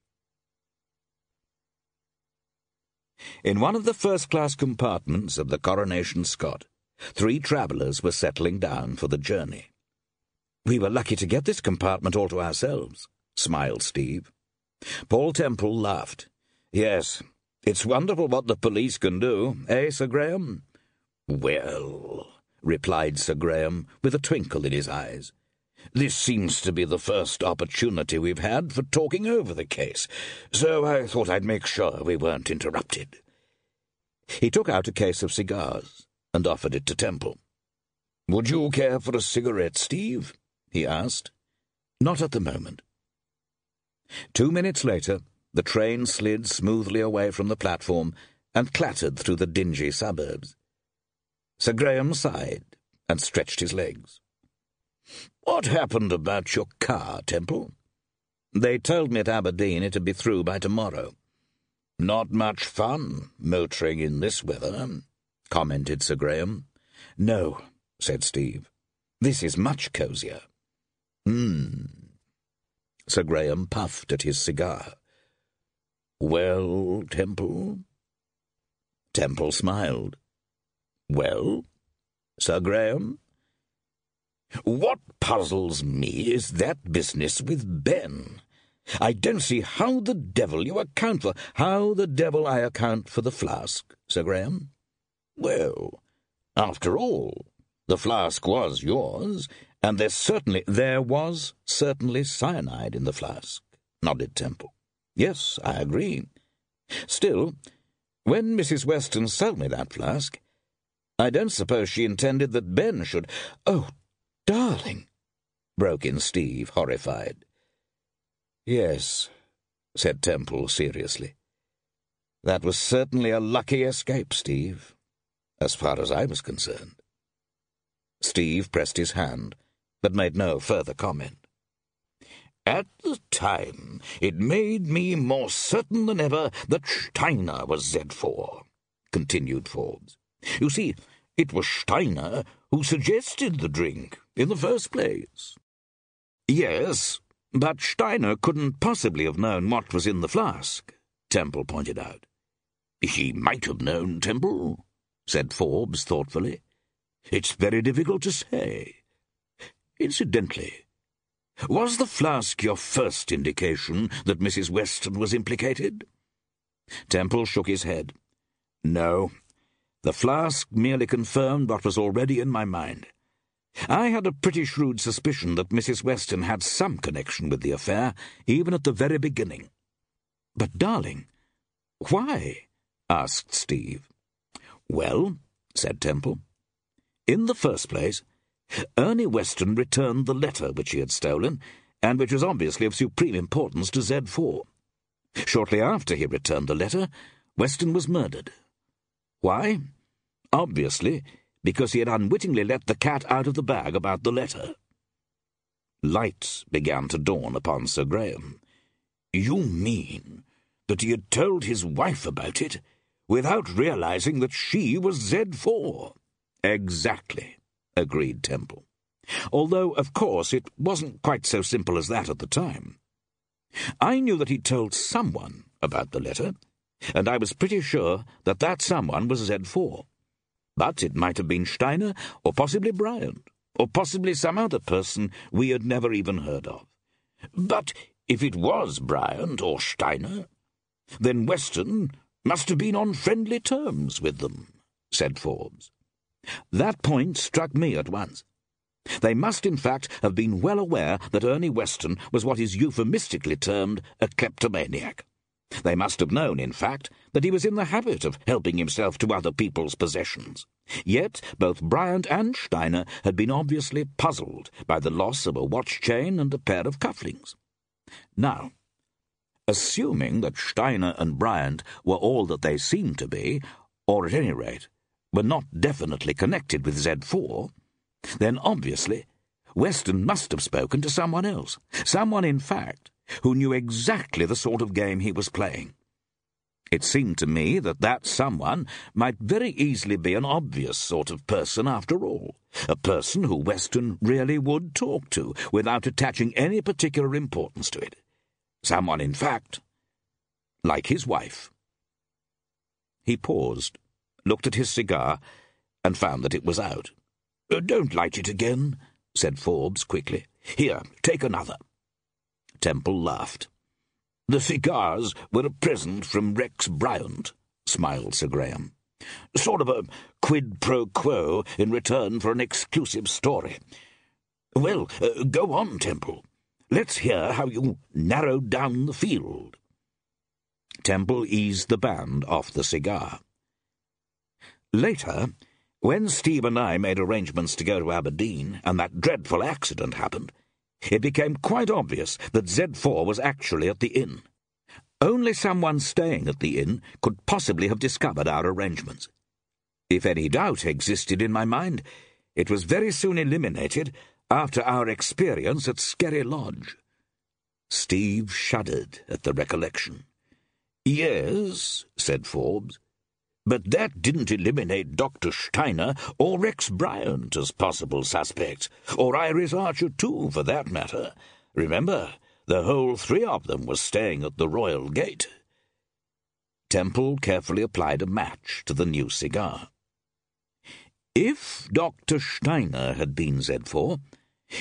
In one of the first-class compartments of the Coronation Scot, three travellers were settling down for the journey. We were lucky to get this compartment all to ourselves, smiled Steve. Paul Temple laughed. Yes, it's wonderful what the police can do, eh, Sir Graham? Well, replied Sir Graham, with a twinkle in his eyes. This seems to be the first opportunity we've had for talking over the case, so I thought I'd make sure we weren't interrupted. He took out a case of cigars and offered it to Temple. Would you care for a cigarette, Steve? he asked. Not at the moment. Two minutes later, the train slid smoothly away from the platform and clattered through the dingy suburbs. Sir Graham sighed and stretched his legs. What happened about your car, Temple? They told me at Aberdeen it'd be through by tomorrow. Not much fun, motoring in this weather, commented Sir Graham. No, said Steve. This is much cosier. Hmm. Sir Graham puffed at his cigar. Well, Temple? Temple smiled. Well, Sir Graham? What puzzles me is that business with Ben. I don't see how the devil you account for how the devil I account for the flask, Sir Graham. Well, after all, the flask was yours, and there certainly there was certainly cyanide in the flask, nodded Temple. Yes, I agree. Still, when Mrs. Weston sold me that flask, I don't suppose she intended that Ben should. Oh, darling, broke in Steve, horrified. Yes, said Temple seriously. That was certainly a lucky escape, Steve, as far as I was concerned. Steve pressed his hand, but made no further comment. At the time, it made me more certain than ever that Steiner was Z4, continued Forbes. You see, it was Steiner who suggested the drink in the first place. Yes, but Steiner couldn't possibly have known what was in the flask, Temple pointed out. He might have known, Temple, said Forbes thoughtfully. It's very difficult to say. Incidentally, was the flask your first indication that Mrs. Weston was implicated? Temple shook his head. No. The flask merely confirmed what was already in my mind. I had a pretty shrewd suspicion that Mrs. Weston had some connection with the affair, even at the very beginning. But, darling, why? asked Steve. Well, said Temple, in the first place, Ernie Weston returned the letter which he had stolen, and which was obviously of supreme importance to Z4. Shortly after he returned the letter, Weston was murdered. Why? Obviously, because he had unwittingly let the cat out of the bag about the letter. Light began to dawn upon Sir Graham. You mean that he had told his wife about it without realizing that she was Z4? Exactly agreed Temple. Although, of course, it wasn't quite so simple as that at the time. I knew that he'd told someone about the letter, and I was pretty sure that that someone was Z4. But it might have been Steiner, or possibly Bryant, or possibly some other person we had never even heard of. But if it was Bryant or Steiner, then Weston must have been on friendly terms with them, said Forbes. That point struck me at once. They must, in fact, have been well aware that Ernie Weston was what is euphemistically termed a kleptomaniac. They must have known, in fact, that he was in the habit of helping himself to other people's possessions. Yet both Bryant and Steiner had been obviously puzzled by the loss of a watch chain and a pair of cufflinks. Now, assuming that Steiner and Bryant were all that they seemed to be, or at any rate were not definitely connected with Z4, then obviously Weston must have spoken to someone else. Someone, in fact, who knew exactly the sort of game he was playing. It seemed to me that that someone might very easily be an obvious sort of person after all, a person who Weston really would talk to without attaching any particular importance to it. Someone, in fact, like his wife. He paused looked at his cigar, and found that it was out. Don't light it again, said Forbes quickly. Here, take another. Temple laughed. The cigars were a present from Rex Bryant, smiled Sir Graham. Sort of a quid pro quo in return for an exclusive story. Well, uh, go on, Temple. Let's hear how you narrowed down the field. Temple eased the band off the cigar. Later, when Steve and I made arrangements to go to Aberdeen and that dreadful accident happened, it became quite obvious that Z4 was actually at the inn. Only someone staying at the inn could possibly have discovered our arrangements. If any doubt existed in my mind, it was very soon eliminated after our experience at Skerry Lodge. Steve shuddered at the recollection. Yes, said Forbes, but that didn't eliminate Dr. Steiner or Rex Bryant as possible suspects, or Iris Archer, too, for that matter. Remember, the whole three of them were staying at the Royal Gate. Temple carefully applied a match to the new cigar. If Dr. Steiner had been Z4,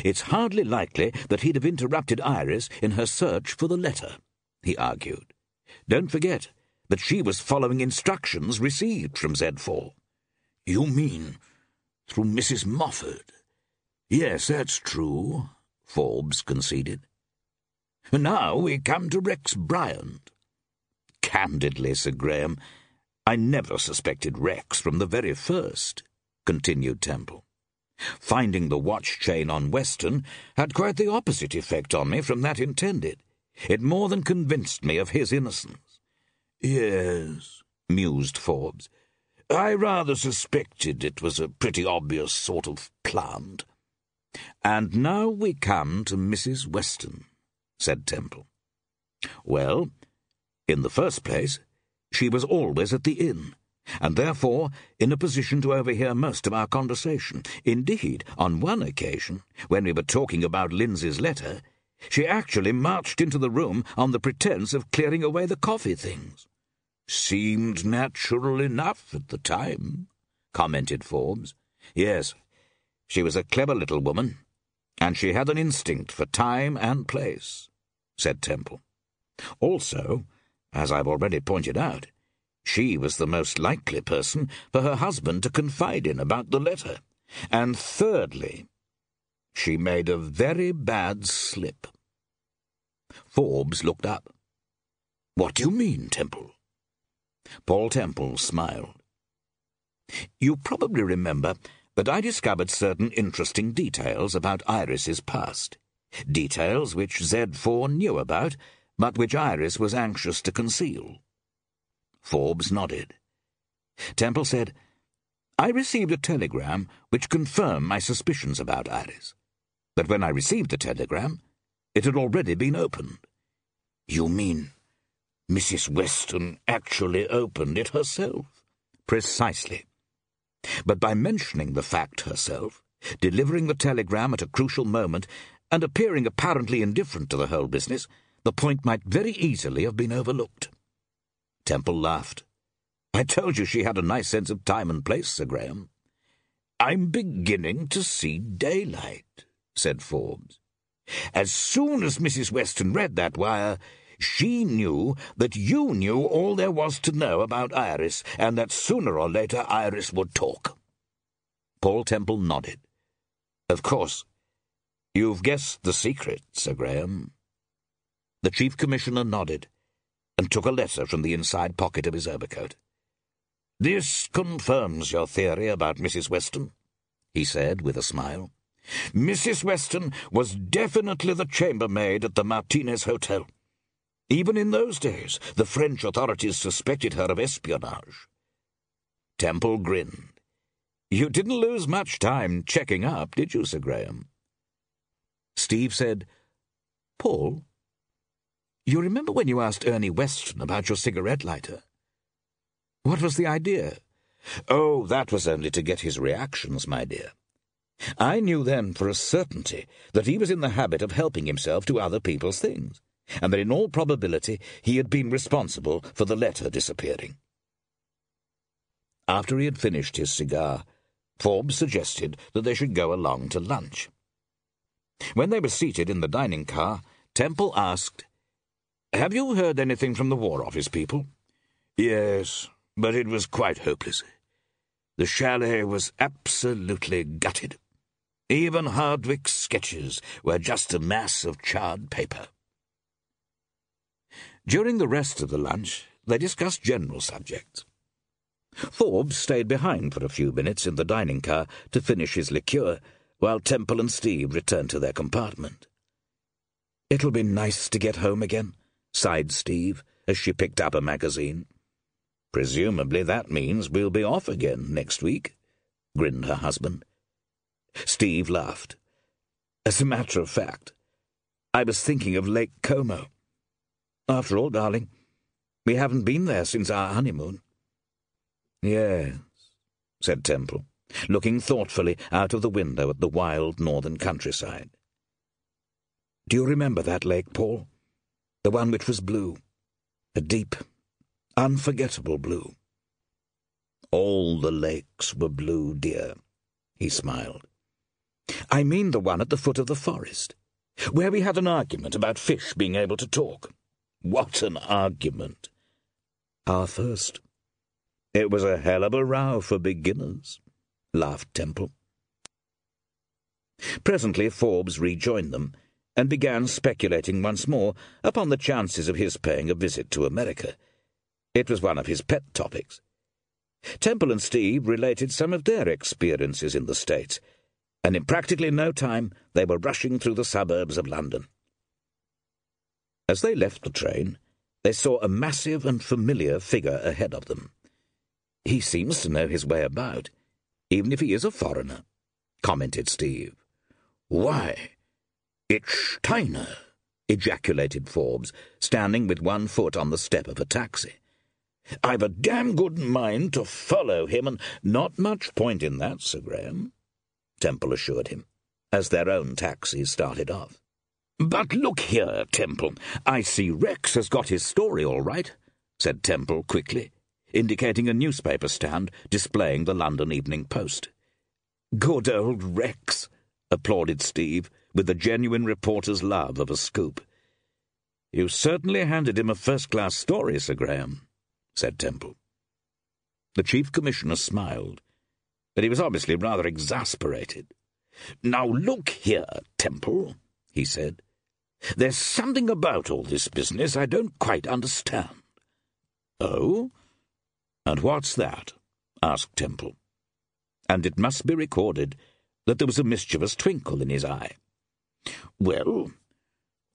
It's hardly likely that he'd have interrupted Iris in her search for the letter, he argued. Don't forget that she was following instructions received from Z4. You mean through Mrs. Moffat? Yes, that's true, Forbes conceded. Now we come to Rex Bryant. Candidly, Sir Graham, I never suspected Rex from the very first, continued Temple. Finding the watch chain on Weston had quite the opposite effect on me from that intended. It more than convinced me of his innocence. Yes, mused Forbes. I rather suspected it was a pretty obvious sort of plant. And now we come to Mrs. Weston, said Temple. Well, in the first place, she was always at the inn and therefore in a position to overhear most of our conversation. Indeed, on one occasion, when we were talking about Lindsay's letter, she actually marched into the room on the pretence of clearing away the coffee things. Seemed natural enough at the time, commented Forbes. Yes, she was a clever little woman, and she had an instinct for time and place, said Temple. Also, as I've already pointed out, she was the most likely person for her husband to confide in about the letter. And thirdly, she made a very bad slip. Forbes looked up. What do you mean, Temple? Paul Temple smiled. You probably remember that I discovered certain interesting details about Iris's past. Details which Z4 knew about, but which Iris was anxious to conceal. Forbes nodded. Temple said, I received a telegram which confirmed my suspicions about Iris. But when I received the telegram, it had already been opened. You mean Mrs. Weston actually opened it herself? Precisely. But by mentioning the fact herself, delivering the telegram at a crucial moment, and appearing apparently indifferent to the whole business, the point might very easily have been overlooked. Temple laughed. I told you she had a nice sense of time and place, Sir Graham. I'm beginning to see daylight, said Forbes. As soon as Mrs. Weston read that wire, she knew that you knew all there was to know about Iris, and that sooner or later Iris would talk. Paul Temple nodded. Of course. You've guessed the secret, Sir Graham. The Chief Commissioner nodded and took a letter from the inside pocket of his overcoat. This confirms your theory about Mrs. Weston, he said with a smile. Mrs. Weston was definitely the chambermaid at the Martinez Hotel. Even in those days, the French authorities suspected her of espionage. Temple grinned. You didn't lose much time checking up, did you, Sir Graham? Steve said, Paul, you remember when you asked Ernie Weston about your cigarette lighter? What was the idea? Oh, that was only to get his reactions, my dear. I knew then for a certainty that he was in the habit of helping himself to other people's things, and that in all probability he had been responsible for the letter disappearing. After he had finished his cigar, Forbes suggested that they should go along to lunch. When they were seated in the dining car, Temple asked, have you heard anything from the War Office people? Yes, but it was quite hopeless. The chalet was absolutely gutted. Even Hardwick's sketches were just a mass of charred paper. During the rest of the lunch, they discussed general subjects. Forbes stayed behind for a few minutes in the dining car to finish his liqueur, while Temple and Steve returned to their compartment. It'll be nice to get home again, sighed Steve as she picked up a magazine. Presumably that means we'll be off again next week, grinned her husband. Steve laughed. As a matter of fact, I was thinking of Lake Como. After all, darling, we haven't been there since our honeymoon. Yes, said Temple, looking thoughtfully out of the window at the wild northern countryside. Do you remember that lake, Paul? the one which was blue, a deep, unforgettable blue. All the lakes were blue, dear, he smiled. I mean the one at the foot of the forest, where we had an argument about fish being able to talk. What an argument! Our first. It was a hell of a row for beginners, laughed Temple. Presently Forbes rejoined them and began speculating once more upon the chances of his paying a visit to America. It was one of his pet topics. Temple and Steve related some of their experiences in the States, and in practically no time they were rushing through the suburbs of London. As they left the train, they saw a massive and familiar figure ahead of them. He seems to know his way about, even if he is a foreigner, commented Steve. Why, it's Steiner, ejaculated Forbes, standing with one foot on the step of a taxi. I've a damn good mind to follow him, and not much point in that, Sir Graham, Temple assured him, as their own taxi started off. But look here, Temple, I see Rex has got his story all right, said Temple quickly, indicating a newspaper stand displaying the London Evening Post. Good old Rex, applauded Steve, with the genuine reporter's love of a scoop. You certainly handed him a first-class story, Sir Graham, said Temple. The Chief Commissioner smiled, but he was obviously rather exasperated. Now look here, Temple, he said. There's something about all this business I don't quite understand. Oh? And what's that? asked Temple. And it must be recorded that there was a mischievous twinkle in his eye. Well,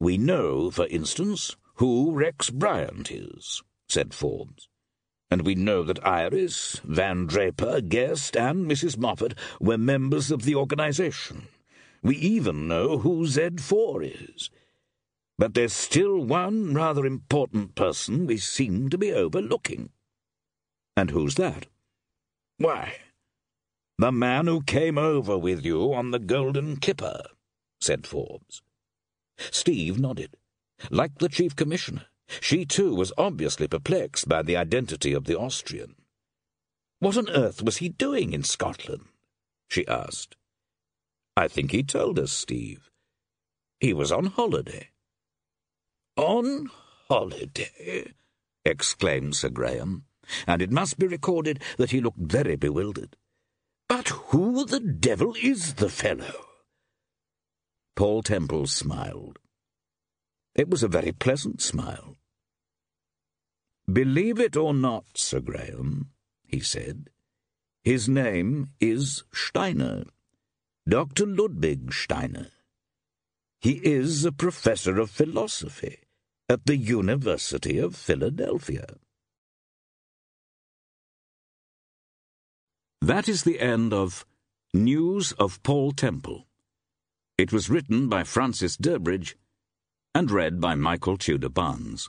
we know, for instance, who Rex Bryant is, said Forbes. And we know that Iris, Van Draper, Guest, and Mrs. Moffat were members of the organization. We even know who Z4 is. But there's still one rather important person we seem to be overlooking. And who's that? Why, the man who came over with you on the Golden Kipper, said Forbes. Steve nodded. Like the Chief Commissioner, she too was obviously perplexed by the identity of the Austrian. What on earth was he doing in Scotland? she asked. I think he told us, Steve. He was on holiday. On holiday? exclaimed Sir Graham, and it must be recorded that he looked very bewildered. But who the devil is the fellow? Paul Temple smiled. It was a very pleasant smile. Believe it or not, Sir Graham, he said, his name is Steiner, Dr. Ludwig Steiner. He is a professor of philosophy at the University of Philadelphia. That is the end of News of Paul Temple. It was written by Francis Durbridge and read by Michael Tudor Barnes.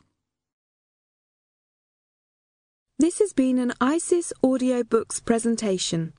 This has been an ISIS Audiobooks presentation.